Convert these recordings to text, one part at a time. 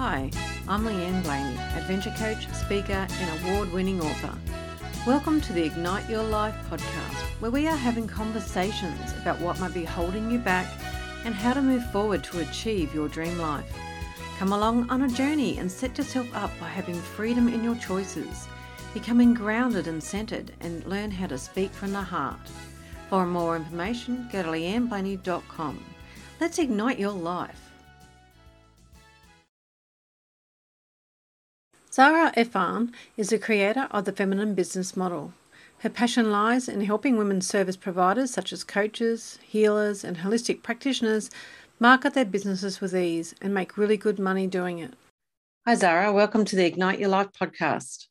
Hi, I'm Leanne Blaney, adventure coach, speaker, and award winning author. Welcome to the Ignite Your Life podcast, where we are having conversations about what might be holding you back and how to move forward to achieve your dream life. Come along on a journey and set yourself up by having freedom in your choices, becoming grounded and centered, and learn how to speak from the heart. For more information, go to leanneblaney.com. Let's ignite your life. Zahra Efan is the creator of the feminine business model. Her passion lies in helping women service providers such as coaches, healers, and holistic practitioners market their businesses with ease and make really good money doing it. Hi, Zahra. Welcome to the Ignite Your Life podcast.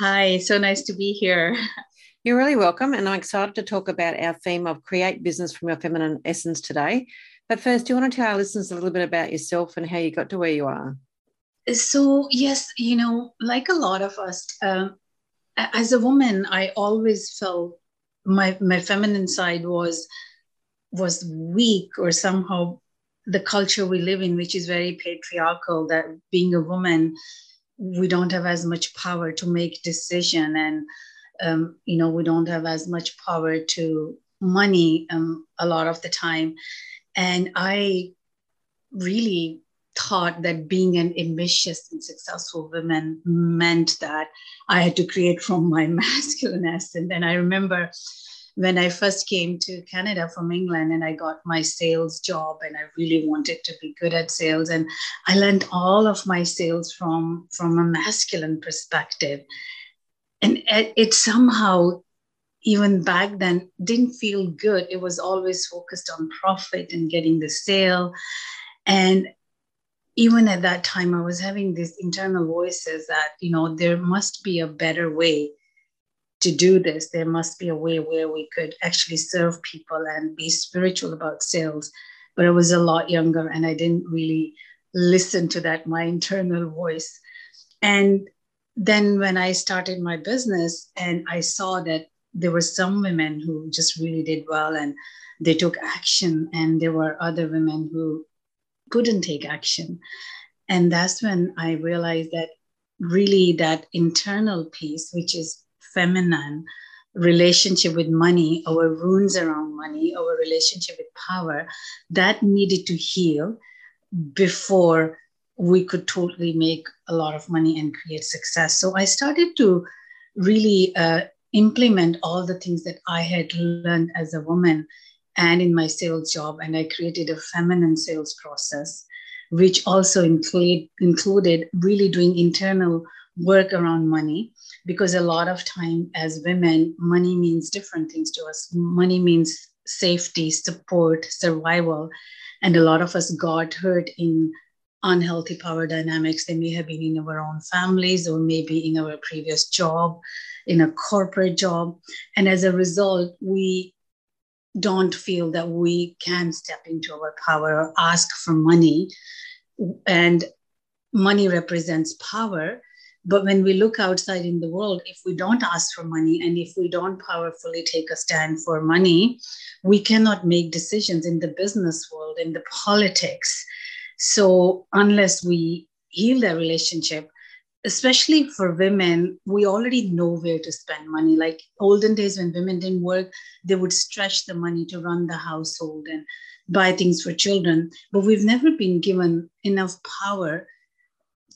Hi, so nice to be here. You're really welcome, and I'm excited to talk about our theme of create business from your feminine essence today. But first, do you want to tell our listeners a little bit about yourself and how you got to where you are? So yes you know like a lot of us um, as a woman i always felt my my feminine side was was weak or somehow the culture we live in which is very patriarchal that being a woman we don't have as much power to make decision and um, you know we don't have as much power to money um, a lot of the time. And i really thought that being an ambitious and successful woman meant that I had to create from my masculine essence. And then I remember when I first came to Canada from England and I got my sales job and I really wanted to be good at sales. And I learned all of my sales from from a masculine perspective. And it, it somehow even back then didn't feel good. It was always focused on profit and getting the sale. And even at that time i was having these internal voices that you know there must be a better way to do this. There must be a way where we could actually serve people and be spiritual about sales. But i was a lot younger and i didn't really listen to that my internal voice. And then when i started my business and i saw that there were some women who just really did well and they took action and there were other women who couldn't take action. And that's when I realized that really that internal piece, which is feminine, relationship with money, our wounds around money, our relationship with power, that needed to heal before we could totally make a lot of money and create success. So I started to really uh, implement all the things that I had learned as a woman and in my sales job. And I created a feminine sales process, which also include, included really doing internal work around money because a lot of time as women money means different things to us money means safety support survival and a lot of us got hurt in unhealthy power dynamics they may have been in our own families or maybe in our previous job in a corporate job and as a result we don't feel that we can step into our power or ask for money. And money represents power. But when we look outside in the world, if we don't ask for money and if we don't powerfully take a stand for money, we cannot make decisions in the business world, in the politics. So, unless we heal that relationship, especially for women, we already know where to spend money. Like olden days when women didn't work, they would stretch the money to run the household and buy things for children. But we've never been given enough power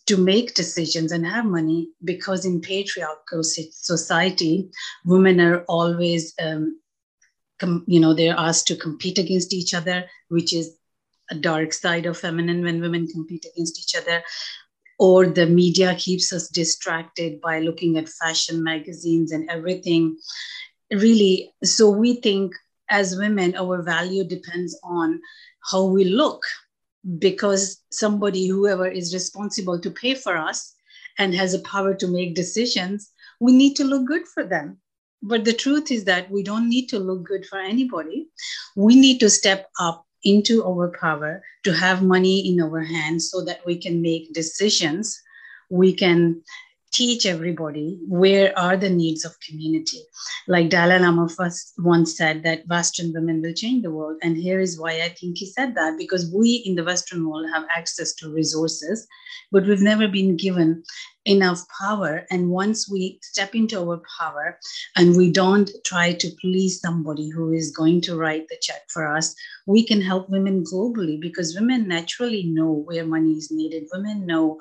to make decisions and have money because in patriarchal society, women are always, um, com- you know, they're asked to compete against each other, which is a dark side of feminine when women compete against each other or the media keeps us distracted by looking at fashion magazines and everything. Really so we think as women our value depends on how we look because somebody whoever is responsible to pay for us and has a power to make decisions we need to look good for them. But the truth is that we don't need to look good for anybody. We need to step up into our power to have money in our hands so that we can make decisions we can teach everybody where are the needs of community. Like Dalai Lama first once said that Western women will change the world. And here is why I think he said that because we in the Western world have access to resources, but we've never been given enough power. And once we step into our power and we don't try to please somebody who is going to write the check for us, we can help women globally because women naturally know where money is needed. Women know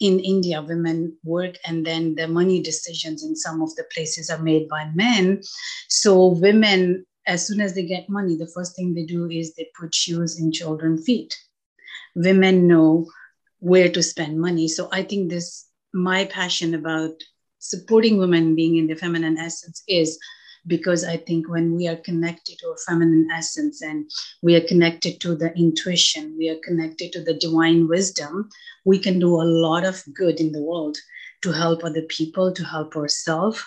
in India, women work and then the money decisions in some of the places are made by men. So women, as soon as they get money, the first thing they do is they put shoes in children's feet. Women know where to spend money. So I think this, my passion about supporting women being in the feminine essence is because I think when we are connected to a feminine essence and we are connected to the intuition, we are connected to the divine wisdom, we can do a lot of good in the world to help other people, to help ourselves.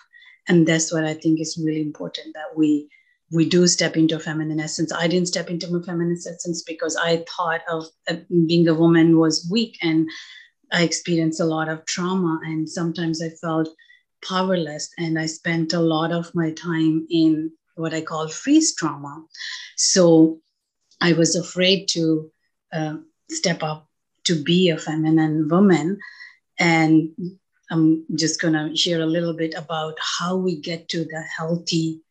And that's what I think is really important that we we do step into feminine essence. I didn't step into my feminine essence because I thought of uh, being a woman was weak and I experienced a lot of trauma. And sometimes I felt powerless. And I spent a lot of my time in what I call freeze trauma. So I was afraid to uh, step up to be a feminine woman. And I'm just going to share a little bit about how we get to the healthy,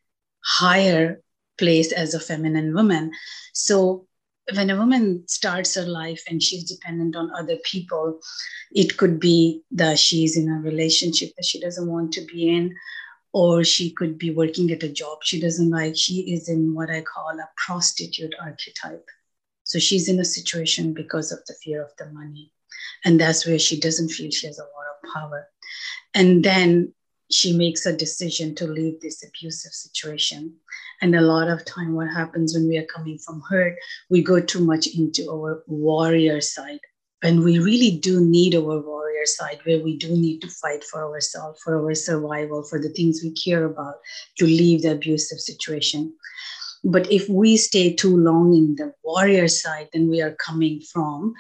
higher place as a feminine woman. So when a woman starts her life and she's dependent on other people, it could be that she's in a relationship that she doesn't want to be in, or she could be working at a job she doesn't like. She is in what I call a prostitute archetype. So she's in a situation because of the fear of the money. And that's where she doesn't feel she has a lot of power. And then she makes a decision to leave this abusive situation. And a lot of time, what happens when we are coming from hurt, we go too much into our warrior side. And we really do need our warrior side, where we do need to fight for ourselves, for our survival, for the things we care about, to leave the abusive situation. But if we stay too long in the warrior side, then we are coming from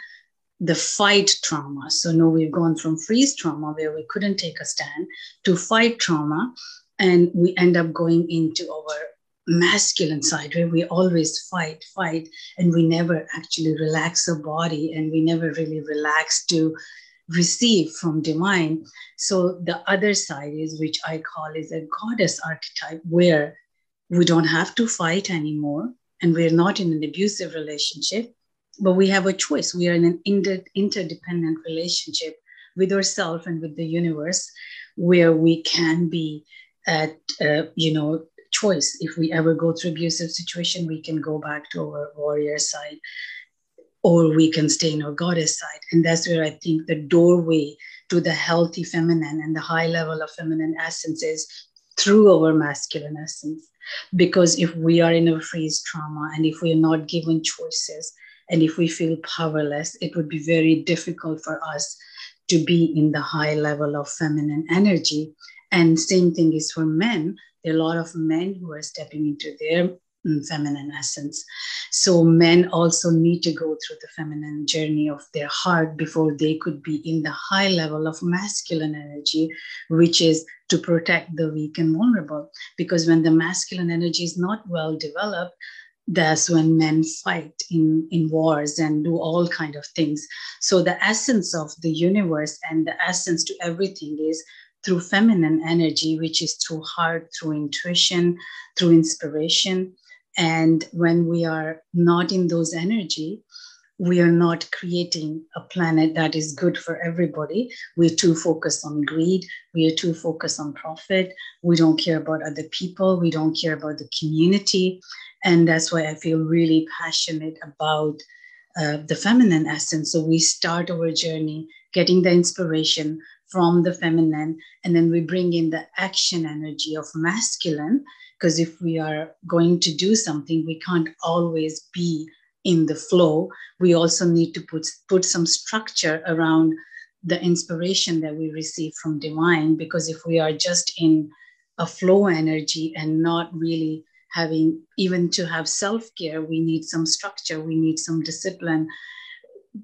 the fight trauma. So now we've gone from freeze trauma, where we couldn't take a stand, to fight trauma. And we end up going into our masculine side where we always fight, fight, and we never actually relax our body and we never really relax to receive from divine. So the other side is, which I call is a goddess archetype, where we don't have to fight anymore and we're not in an abusive relationship but we have a choice. We are in an inter- interdependent relationship with ourselves and with the universe, where we can be at uh, you know choice. If we ever go through abusive situation, we can go back to our warrior side, or we can stay in our goddess side, and that's where I think the doorway to the healthy feminine and the high level of feminine essence is through our masculine essence. Because if we are in a freeze trauma and if we are not given choices, and if we feel powerless, it would be very difficult for us to be in the high level of feminine energy. And same thing is for men. There are a lot of men who are stepping into their mm, feminine essence. So men also need to go through the feminine journey of their heart before they could be in the high level of masculine energy, which is to protect the weak and vulnerable. Because when the masculine energy is not well developed, that's when men fight in, in wars and do all kind of things. So the essence of the universe and the essence to everything is through feminine energy which is through heart through intuition through inspiration. And when we are not in those energy we are not creating a planet that is good for everybody. We're too focused on greed. We are too focused on profit. We don't care about other people. We don't care about the community. And that's why I feel really passionate about uh, the feminine essence. So we start our journey getting the inspiration from the feminine, and then we bring in the action energy of masculine. Because if we are going to do something, we can't always be in the flow. We also need to put, put some structure around the inspiration that we receive from divine. Because if we are just in a flow energy and not really having even to have self-care we need some structure we need some discipline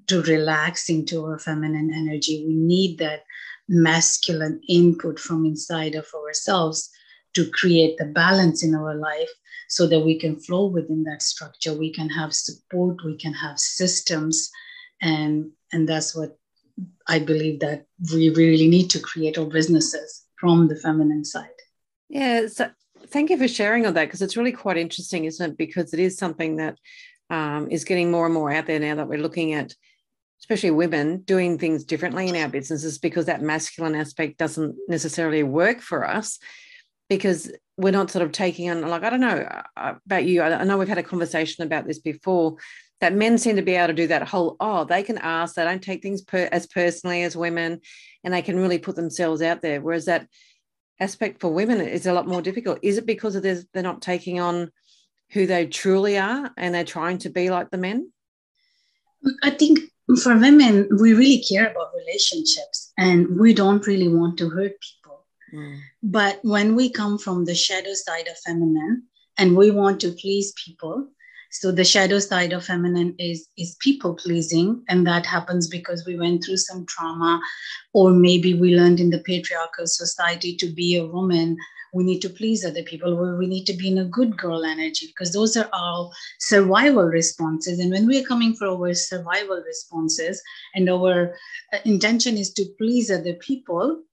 to relax into our feminine energy we need that masculine input from inside of ourselves to create the balance in our life so that we can flow within that structure. We can have support we can have systems and and that's what i believe that we really need to create our businesses from the feminine side. Yeah so thank you for sharing on that because it's really quite interesting isn't it? Because it is something that um, is getting more and more out there now that we're looking at especially women doing things differently in our businesses because that masculine aspect doesn't necessarily work for us because we're not sort of taking on like i don't know uh, about you i know we've had a conversation about this before that men seem to be able to do that whole oh they can ask they don't take things per, as personally as women and they can really put themselves out there whereas that aspect for women is a lot more difficult is it because of this, they're not taking on who they truly are and they're trying to be like the men i think for women, we really care about relationships and we don't really want to hurt people. Mm. But when we come from the shadow side of feminine and we want to please people, so the shadow side of feminine is is people pleasing and that happens because we went through some trauma or maybe we learned in the patriarchal society to be a woman we need to please other people, where we need to be in a good girl energy, because those are all survival responses. And when we are coming for our survival responses and our uh, intention is to please other people,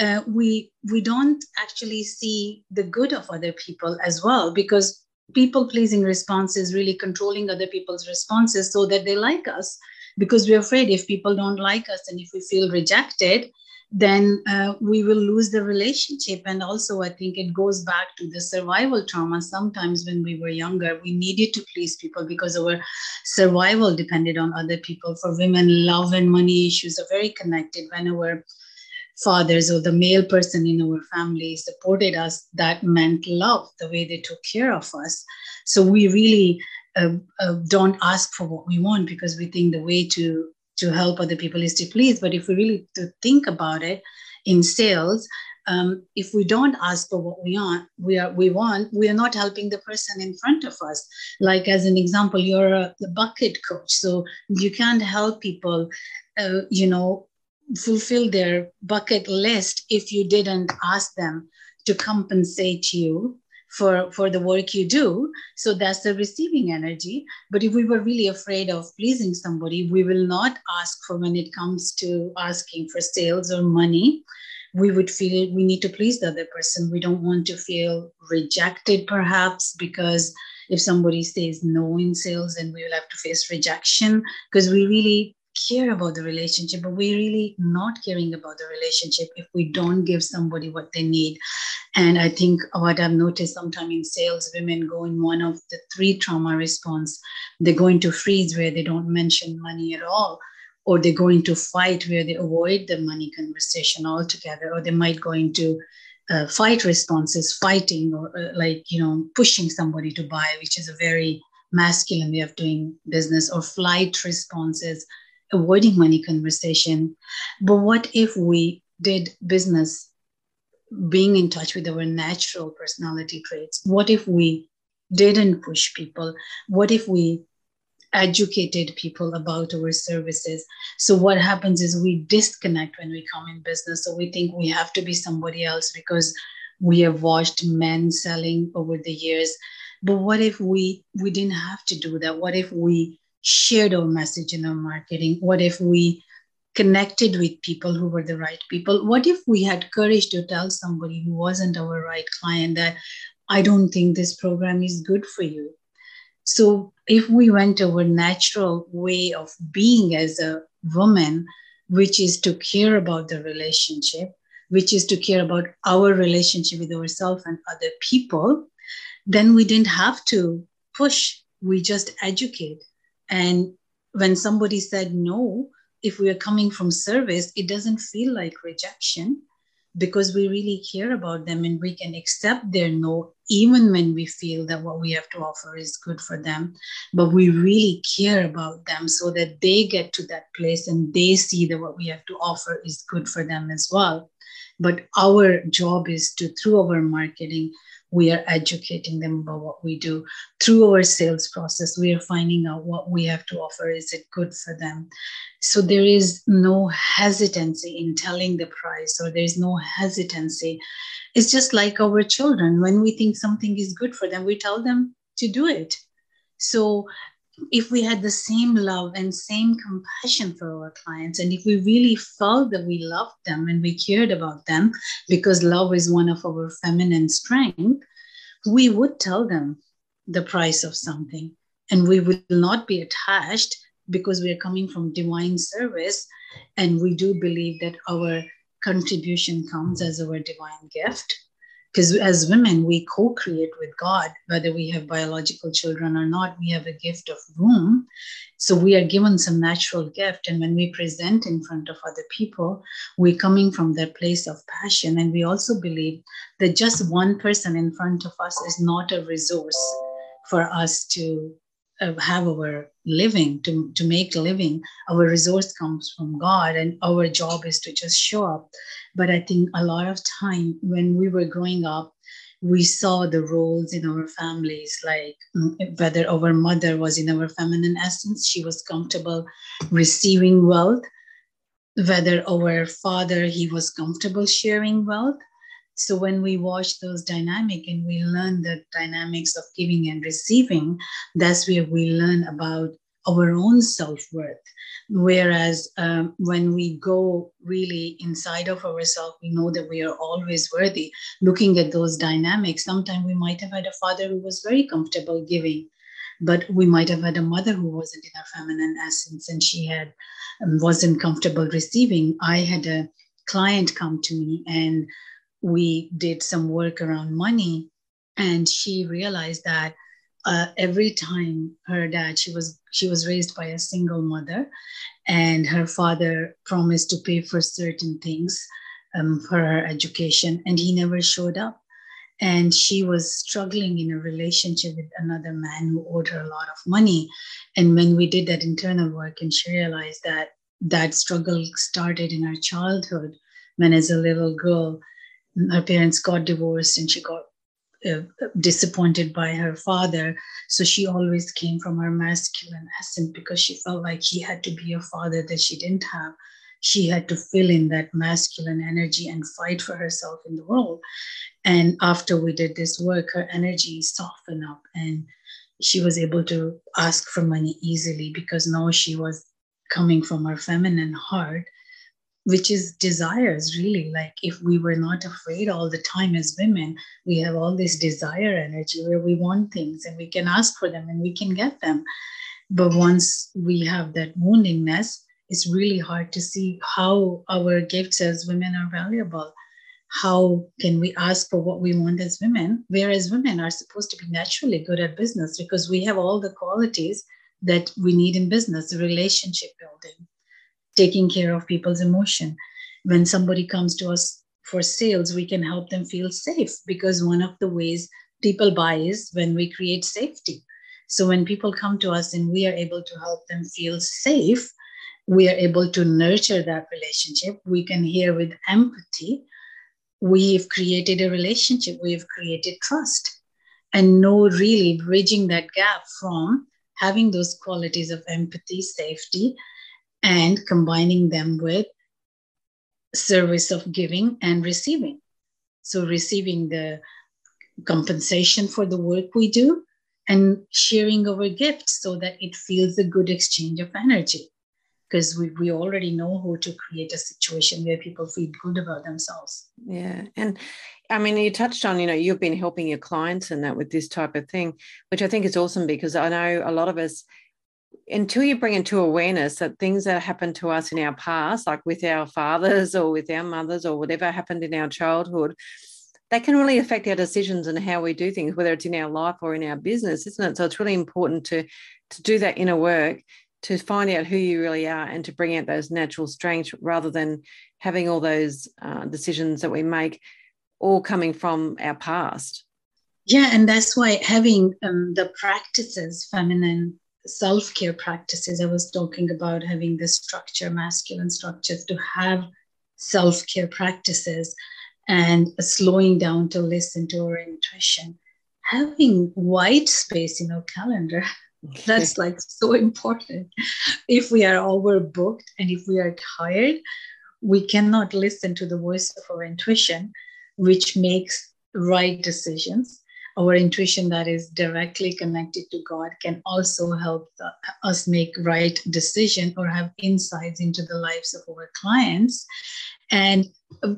uh, we we don't actually see the good of other people as well because people pleasing response is really controlling other people's responses so that they like us because we're afraid if people don't like us and if we feel rejected then uh, we will lose the relationship. And also, I think it goes back to the survival trauma. Sometimes when we were younger, we needed to please people because our survival depended on other people. For women, love and money issues are very connected. When our fathers or the male person in our family supported us, that meant love, the way they took care of us. So we really uh, uh, don't ask for what we want because we think the way to to help other people is to please. But if we really to think about it in sales, um, if we don't ask for what we want, we are we want, we are not helping the person in front of us. Like as an example, you're a, a bucket coach, so you can't help people, uh, you know, fulfill their bucket list if you didn't ask them to compensate you for for the work you do. So that's the receiving energy. But if we were really afraid of pleasing somebody we will not ask for when it comes to asking for sales or money. We would feel we need to please the other person. We don't want to feel rejected perhaps because if somebody says no in sales then we will have to face rejection. Because we really care about the relationship, but we're really not caring about the relationship if we don't give somebody what they need. And I think what I've noticed sometimes in sales, women go in one of the three trauma response. They go into freeze where they don't mention money at all, or they go into fight where they avoid the money conversation altogether, or they might go into uh, fight responses, fighting, or uh, like, you know, pushing somebody to buy, which is a very masculine way of doing business, or flight responses, avoiding money conversation. But what if we did business being in touch with our natural personality traits? What if we didn't push people? What if we educated people about our services? So, what happens is we disconnect when we come in business. So, we think we have to be somebody else because we have watched men selling over the years. But what if we we didn't have to do that? What if we shared our message in our marketing? What if we connected with people who were the right people? What if we had courage to tell somebody who wasn't our right client that I don't think this program is good for you? So if we went our natural way of being as a woman, which is to care about the relationship, which is to care about our relationship with ourselves and other people, then we didn't have to push. We just educate. And when somebody said no, if we are coming from service, it doesn't feel like rejection because we really care about them and we can accept their no, even when we feel that what we have to offer is good for them. But we really care about them so that they get to that place and they see that what we have to offer is good for them as well. But our job is to, through our marketing, we are educating them about what we do. Through our sales process we are finding out what we have to offer. Is it good for them? So there is no hesitancy in telling the price or there's no hesitancy. It's just like our children. When we think something is good for them we tell them to do it. So if we had the same love and same compassion for our clients and if we really felt that we loved them and we cared about them because love is one of our feminine strength we would tell them the price of something. And we will not be attached because we are coming from divine service and we do believe that our contribution comes as our divine gift because as women we co-create with god whether we have biological children or not we have a gift of womb. So we are given some natural gift and when we present in front of other people we're coming from that place of passion. And we also believe that just one person in front of us is not a resource for us to have our living to, to make a living our resource comes from god and our job is to just show up. But i think a lot of time when we were growing up we saw the roles in our families like mm, whether our mother was in our feminine essence she was comfortable receiving wealth. Whether our father he was comfortable sharing wealth so when we watch those dynamic and we learn the dynamics of giving and receiving, that's where we learn about our own self-worth. Whereas um, when we go really inside of ourselves, we know that we are always worthy. Looking at those dynamics, sometimes we might have had a father who was very comfortable giving, but we might have had a mother who wasn't in her feminine essence and she had um, wasn't comfortable receiving. I had a client come to me and we did some work around money and she realized that uh, every time her dad she was she was raised by a single mother and her father promised to pay for certain things um, for her education and he never showed up. And she was struggling in a relationship with another man who owed her a lot of money. And when we did that internal work and she realized that that struggle started in her childhood when as a little girl her parents got divorced and she got uh, disappointed by her father. So she always came from her masculine essence because she felt like she had to be a father that she didn't have. She had to fill in that masculine energy and fight for herself in the world. And after we did this work, her energy softened up and she was able to ask for money easily because now she was coming from her feminine heart which is desires really. Like if we were not afraid all the time as women we have all this desire energy where we want things and we can ask for them and we can get them. But once we have that woundingness it's really hard to see how our gifts as women are valuable. How can we ask for what we want as women whereas women are supposed to be naturally good at business because we have all the qualities that we need in business the relationship building taking care of people's emotion. When somebody comes to us for sales, we can help them feel safe because one of the ways people buy is when we create safety. So when people come to us and we are able to help them feel safe, we are able to nurture that relationship. We can hear with empathy. We've created a relationship, we've created trust. And know really bridging that gap from having those qualities of empathy, safety, and combining them with service of giving and receiving. So, receiving the compensation for the work we do and sharing our gifts so that it feels a good exchange of energy. Because we, we already know how to create a situation where people feel good about themselves. Yeah. And I mean, you touched on, you know, you've been helping your clients and that with this type of thing, which I think is awesome because I know a lot of us until you bring into awareness that things that happened to us in our past, like with our fathers or with our mothers or whatever happened in our childhood, that can really affect our decisions and how we do things, whether it's in our life or in our business, isn't it? So it's really important to to do that inner work to find out who you really are and to bring out those natural strengths rather than having all those uh, decisions that we make all coming from our past. Yeah, and that's why having um, the practices, feminine self care practices. I was talking about having the structure, masculine structures, to have self care practices and slowing down to listen to our intuition. Having white space in our calendar, that's like so important. If we are overbooked and if we are tired, we cannot listen to the voice of our intuition, which makes right decisions our intuition that is directly connected to god can also help the, us make right decision or have insights into the lives of our clients. And uh,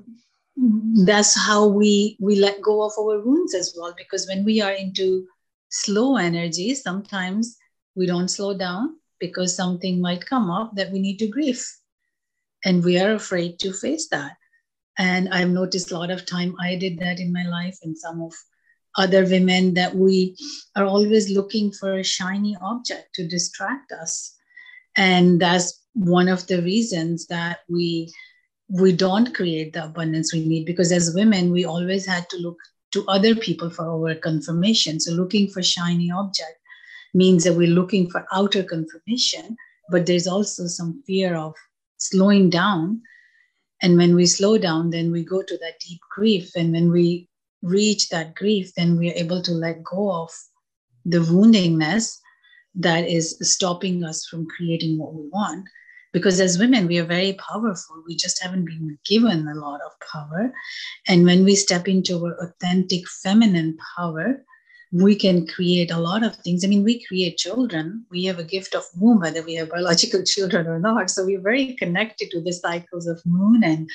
that's how we we let go of our wounds as well because when we are into slow energy sometimes we don't slow down because something might come up that we need to grieve. And we are afraid to face that. And i've noticed a lot of time i did that in my life and some of other women that we are always looking for a shiny object to distract us. And that's one of the reasons that we we don't create the abundance we need because as women we always had to look to other people for our confirmation. So looking for shiny object means that we're looking for outer confirmation but there's also some fear of slowing down. And when we slow down then we go to that deep grief. And when we reach that grief, then we are able to let go of the woundingness that is stopping us from creating what we want. Because as women, we are very powerful. We just haven't been given a lot of power. And when we step into our authentic feminine power, we can create a lot of things. I mean, we create children. We have a gift of womb, whether we have biological children or not. So we're very connected to the cycles of moon and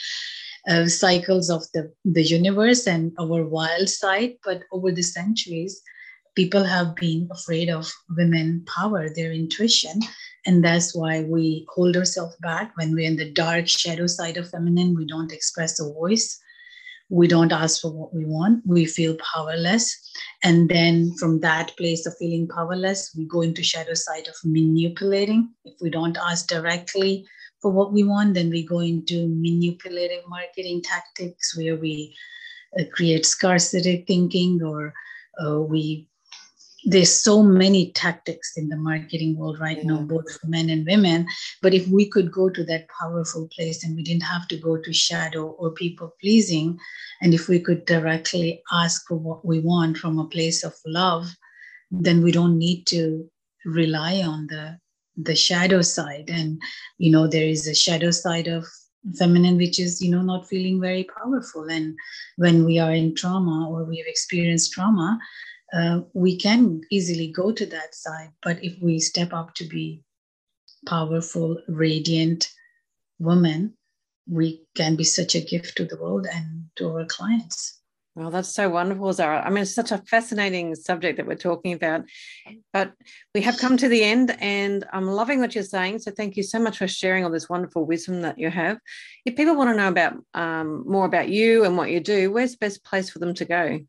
uh, cycles of the, the universe and our wild side. But over the centuries, people have been afraid of women power, their intuition. And that's why we hold ourselves back when we're in the dark shadow side of feminine. We don't express a voice. We don't ask for what we want. We feel powerless. And then from that place of feeling powerless, we go into shadow side of manipulating. If we don't ask directly, for what we want. Then we go into manipulative marketing tactics where we uh, create scarcity thinking or uh, we there's so many tactics in the marketing world right now mm. both for men and women. But if we could go to that powerful place and we didn't have to go to shadow or people pleasing and if we could directly ask for what we want from a place of love then we don't need to rely on the the shadow side. And you know there is a shadow side of feminine which is you know not feeling very powerful. And when we are in trauma or we have experienced trauma uh, we can easily go to that side but if we step up to be powerful radiant women we can be such a gift to the world and to our clients well, that's so wonderful, Zahra. I mean, it's such a fascinating subject that we're talking about, but we have come to the end, and I'm loving what you're saying. So, thank you so much for sharing all this wonderful wisdom that you have. If people want to know about um, more about you and what you do, where's the best place for them to go?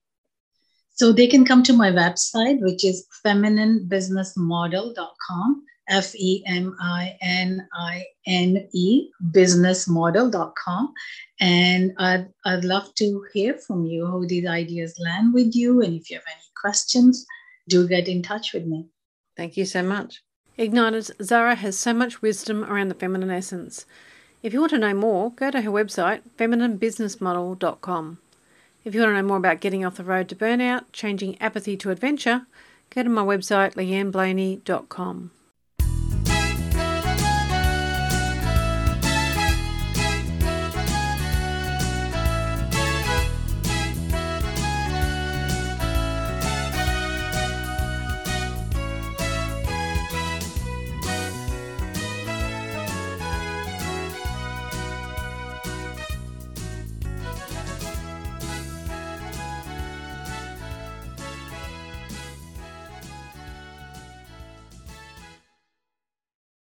So, they can come to my website, which is femininebusinessmodel.com F E M I N I N E businessmodel.com. And I'd, I'd love to hear from you how these ideas land with you. And if you have any questions, do get in touch with me. Thank you so much. Igniters, Zahra has so much wisdom around the feminine essence. If you want to know more, go to her website, femininebusinessmodel.com. If you want to know more about getting off the road to burnout, changing apathy to adventure, go to my website, leanneblaney.com.